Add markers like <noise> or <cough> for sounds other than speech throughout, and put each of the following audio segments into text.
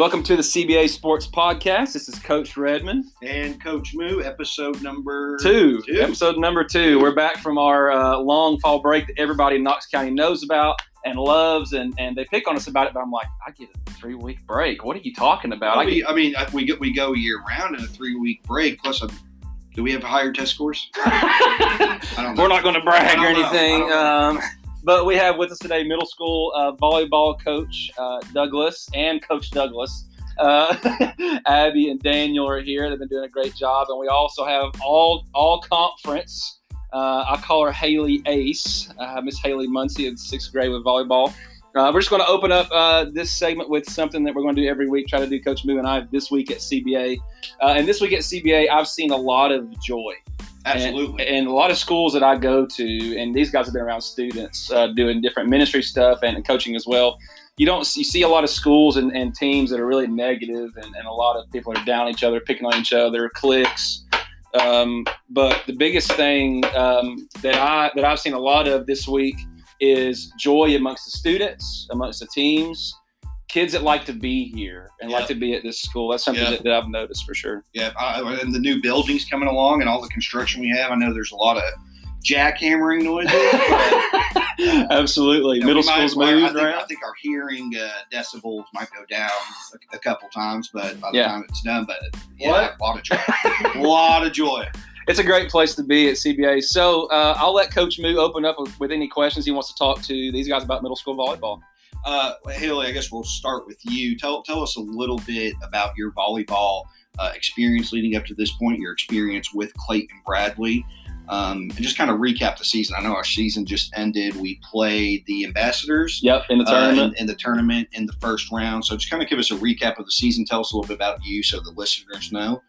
Welcome to the CBA Sports Podcast. This is Coach Redmond. And Coach Moo, episode number Two, episode number two. We're back from our uh, long fall break that everybody in Knox County knows about and loves, and, and they pick on us about it. But I'm like, I get a three week break. What are you talking about? I I mean, get, I mean, I- we get we go year round in a three week break. Plus, a, do we have a higher test scores? <laughs> I don't know. We're not going to brag or anything. Um, but we have with us today middle school uh, volleyball coach uh, Douglas and Coach Douglas. Uh, <laughs> Abby and Daniel are here. They've been doing a great job, and we also have all all conference. Uh, I call her Haley Ace, uh, Miss Haley Muncie in sixth grade with volleyball. Uh, we're just going to open up this segment with something that we're going to do every week. Try to do Coach Moo and I this week at CBA, and this week at CBA, I've seen a lot of joy. Absolutely. And, and a lot of schools that I go to, and these guys have been around students uh, doing different ministry stuff and, coaching as well. You don't you see a lot of schools and, and teams that are really negative, and, and a lot of people are down each other, picking on each other, cliques. Um, but the biggest thing um, that I that I've seen a lot of this week is joy amongst the students, amongst the teams, kids that like to be here and like to be at this school. That's something Yep. that, that I've noticed for sure. yeah, and the new buildings coming along and all the construction we have. I know there's a lot of jackhammering noises. <laughs> But, Absolutely, you know, middle we might- schools I moved think, around. I think our hearing uh, decibels might go down a, a couple times, but by the Yeah. time it's done, but yeah, What? a lot of joy. a lot of joy. it's a great place to be at CBA. So uh, I'll let Coach Moo open up with any questions he wants to talk to these guys about middle school volleyball. Uh, Haley, I guess we'll start with you. Tell tell us a little bit about your volleyball uh, experience leading up to this point. Your experience with Clayton Bradley, um, and just kind of recap the season. I know our season just ended. We played the Ambassadors. Yep, in the uh, tournament. in, in the tournament in the first round. So just kind of give us a recap of the season. Tell us a little bit about you, so the listeners know.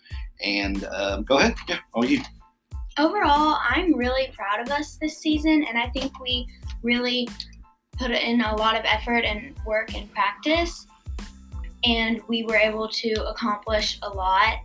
And um, go ahead, yeah, all you. Overall, I'm really proud of us this season, and I think we really put in a lot of effort and work and practice, and we were able to accomplish a lot.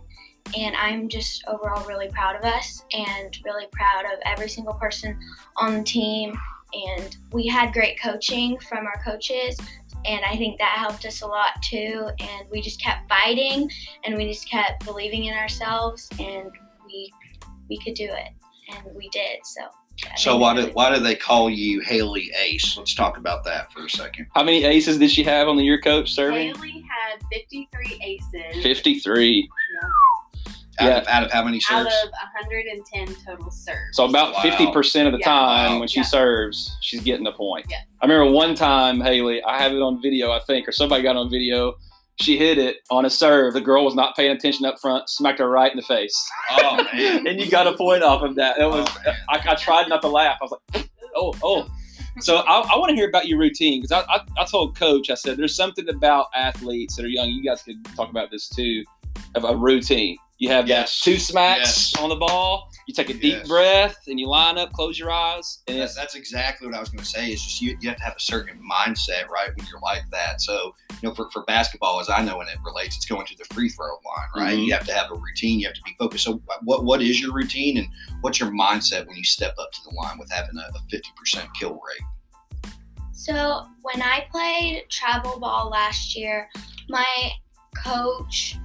And I'm just overall really proud of us and really proud of every single person on the team. And we had great coaching from our coaches, and I think that helped us a lot too. And we just kept fighting, and we just kept believing in ourselves, and we we could do it, and we did. So. I So why that do why do they call you Haley Ace? Let's talk about that for a second. How many aces did she have on the year coach serving? Haley had 53 aces 53. Out, Yeah. of, out of how many out serves? of 110 total serves. So about Wow. 50% of the Yeah. time Wow. when she Yeah. serves, she's getting a point. Yes. I remember one time, Haley, I have it on video, I think, or somebody got on video. She hit it on a serve. The girl was not paying attention up front, smacked her right in the face. Oh <laughs> man. and you got a point off of that. It Oh, was man. I, I tried not to laugh. I was like, oh, oh. So I, I want to hear about your routine because I, I, I told Coach, I said, there's something about athletes that are young. You guys could talk about this too, of a routine. You have Yes. that two smacks Yes. on the ball. You take a deep Yes. breath and you line up, close your eyes, and That's, that's exactly what I was going to say. Is just you, you have to have a certain mindset, right, when you're like that. So, you know, for, for basketball, as I know when it relates, it's going to the free throw line, right? Mhm. You have to have a routine. You have to be focused. So, what what is your routine, and what's your mindset when you step up to the line with having a, a 50% kill rate? So when I played travel ball last year, my coach,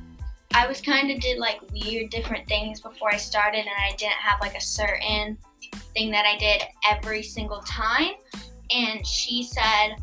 I was kind of did like weird different things before I started, and I didn't have like a certain thing that I did every single time. And she said,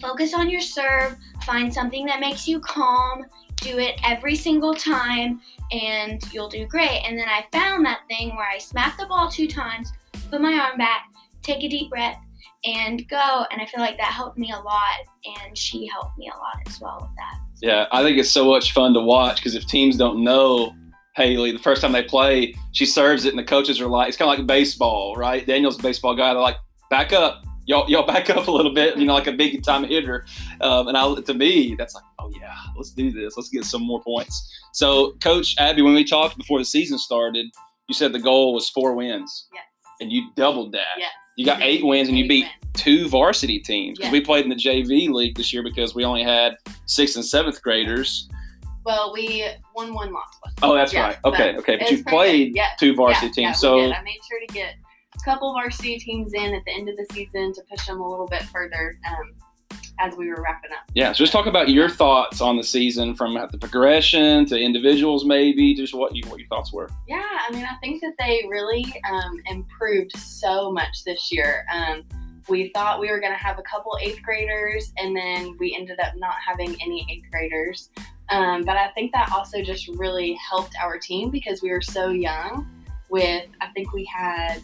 focus on your serve, find something that makes you calm, do it every single time, and you'll do great. And then I found that thing where I smack the ball two times, put my arm back, take a deep breath, and go. And I feel like that helped me a lot, and she helped me a lot as well with that. Yeah. I think it's so much fun to watch because if teams don't know Haley, the first time they play, she serves it, and the coaches are like, it's kind of like baseball, right? Daniel's a baseball guy. They're like, back up. Y'all, y'all <laughs> back up a little bit, you know, like a big time hitter. Um, and I, to me, that's like, oh yeah, let's do this. Let's get some more points. So, Coach Abby, when we talked before the season started, you said the goal was four wins, Yes. and you doubled that. Yes. You got eight wins, and you beat two varsity teams because we played in the JV league this year because we only had sixth and seventh graders. Well, we won one, lost one. Oh, that's Yeah, right. Okay, okay, but you played. Yes. two varsity yeah, teams, Yeah, so. I made sure to get a couple varsity teams in at the end of the season to push them a little bit further. Um, as we were wrapping up. Yeah, so just talk about your thoughts on the season from the progression to individuals, maybe just what you what your thoughts were. Yeah, I mean, I think that they really um, improved so much this year. Um, we thought we were going to have a couple eighth graders, and then we ended up not having any eighth graders. Um, but I think that also just really helped our team because we were so young. With I think we had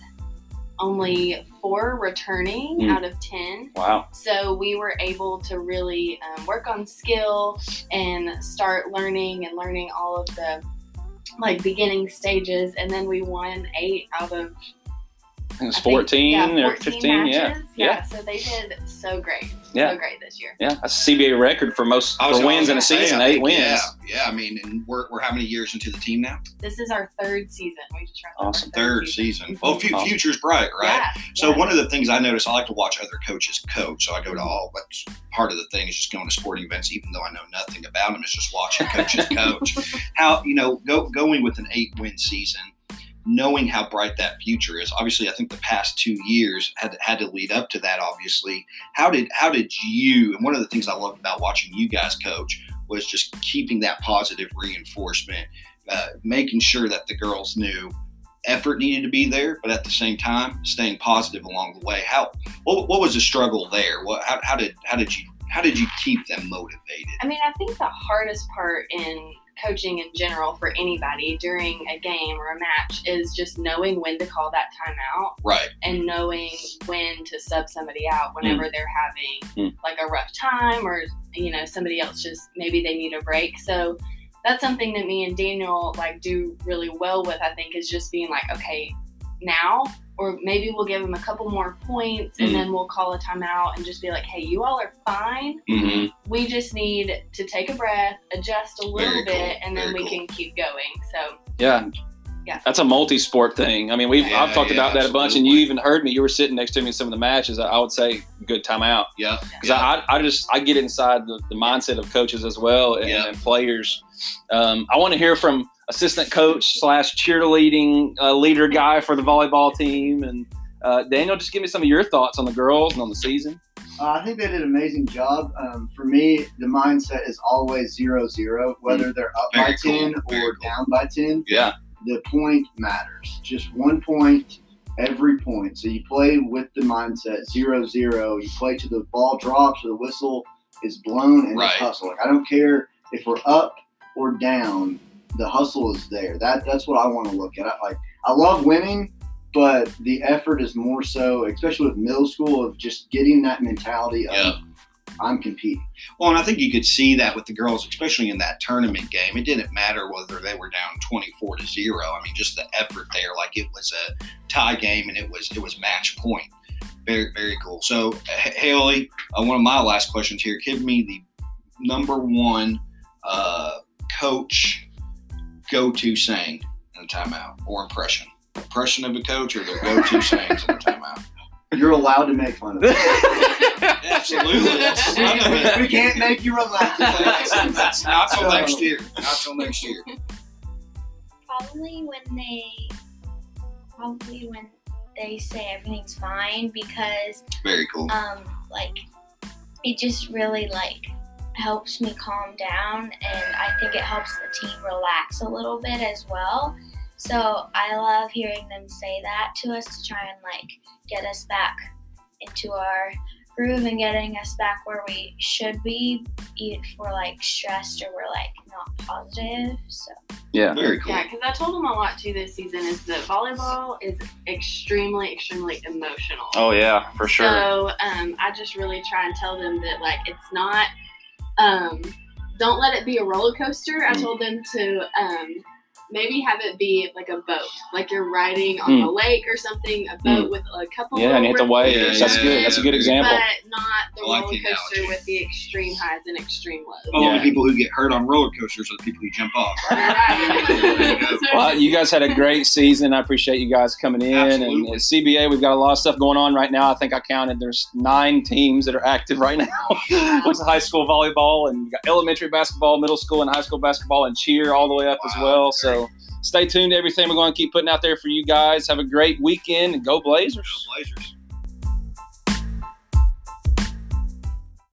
only four returning Mm. out of ten. Wow. So we were able to really um, work on skill and start learning and learning all of the like beginning stages, and then we won eight out of I think it was I think- 14 yeah, or 15. Yeah. matches. Yeah. So they did so great, Yeah. so great this year. Yeah. That's a CBA record for most I was- for I wins was in a say, season, eight wins. Yeah, yeah. I mean, and we're, we're how many years into the team now? This is our third season. We just wrapped up our Awesome. Third season. Mm-hmm. Well, fu- Awesome. future's bright, right? Yeah, So yeah. one of the things I notice, I like to watch other coaches coach. So I go to mm-hmm. all, but part of the thing is just going to sporting events, even though I know nothing about them. Is just watching coaches <laughs> coach. How you know go, going with an eight win season, knowing how bright that future is. Obviously, I think the past two years had had to lead up to that. Obviously, how did how did you? And one of the things I loved about watching you guys coach was just keeping that positive reinforcement, uh, making sure that the girls knew effort needed to be there, but at the same time, staying positive along the way. How what, what was the struggle there? What how, how did how did you how did you keep them motivated? I mean, I think the hardest part in coaching in general for anybody during a game or a match is just knowing when to call that timeout Right. and knowing when to sub somebody out whenever they're having Mm. like a rough time or you know somebody else just maybe they need a break so that's something that me and daniel like do really well with i think is just being like okay now or maybe we'll give them a couple more points and Mm. then we'll call a timeout and just be like hey you all are fine Mhm. we just need to take a breath adjust a little Very cool, bit and then very we cool. can keep going so Yeah. Yeah. That's a multi-sport thing. I mean, we've Yeah, I've talked yeah, about that a bunch, and you even heard me. You were sitting next to me in some of the matches. I would say good timeout Yeah. because I, I just I get inside the, the mindset of coaches as well and, Yeah. and players. Um, I want to hear from assistant coach slash cheerleading uh, leader guy for the volleyball team, and uh, Daniel. Just give me some of your thoughts on the girls and on the season. Uh, I think they did an amazing job. Um, for me, the mindset is always zero zero, whether they're up Very by cool, 10 very or cool. down by 10. Yeah. The point matters. Just one point every point. So you play with the mindset zero zero. You play to the ball drops or the whistle is blown and Right. just hustle. Like I don't care if we're up or down, the hustle is there. That that's what I want to look at. I, like I love winning, but the effort is more so, especially with middle school, of just getting that mentality of Yeah. I'm competing. Well, and I think you could see that with the girls, especially in that tournament game. It didn't matter whether they were down twenty-four to zero. I mean, just the effort there, like it was a tie game and it was it was match point. Very very cool. So, Haley, uh, one of my last questions here. Give me the number one uh, coach go-to saying in a timeout or impression. Impression of a coach or their go-to <laughs> sayings in a timeout. You're allowed to make fun of it. <laughs> Absolutely. That's the fun of it. we can't make you relax. That's, that's not till So- next year. Not till next year. Probably when they, probably when they say everything's fine because Very cool. um like it just really like helps me calm down and I think it helps the team relax a little bit as well. So I love hearing them say that to us to try and like get us back into our groove and getting us back where we should be if we're like stressed or we're like not positive. So Yeah. Very cool. Yeah, because I told them a lot too this season is that volleyball is extremely, extremely emotional. Oh yeah, for sure. So um, I just really try and tell them that like it's not. Um, don't let it be a roller coaster. I Mm. told them to um, maybe have it be like a boat, like you're riding on Mm. a lake or something, a boat with a couple. yeah, and you hit the waves. Yeah, That's yeah, good. That's a good example. But not the I like roller coaster analogy. with the extreme highs and extreme lows. Oh, Yeah. the people who get hurt on roller coasters are the people who jump off. <laughs> Right. Well, you guys had a great season. I appreciate you guys coming in. Absolutely. And at CBA, we've got a lot of stuff going on right now. I think I counted there's nine teams that are active right now. <laughs> What's high school volleyball and you got elementary basketball, middle school and high school basketball, and cheer all the way up as well. So stay tuned to everything we're going to keep putting out there for you guys. Have a great weekend and go Blazers. Go Blazers.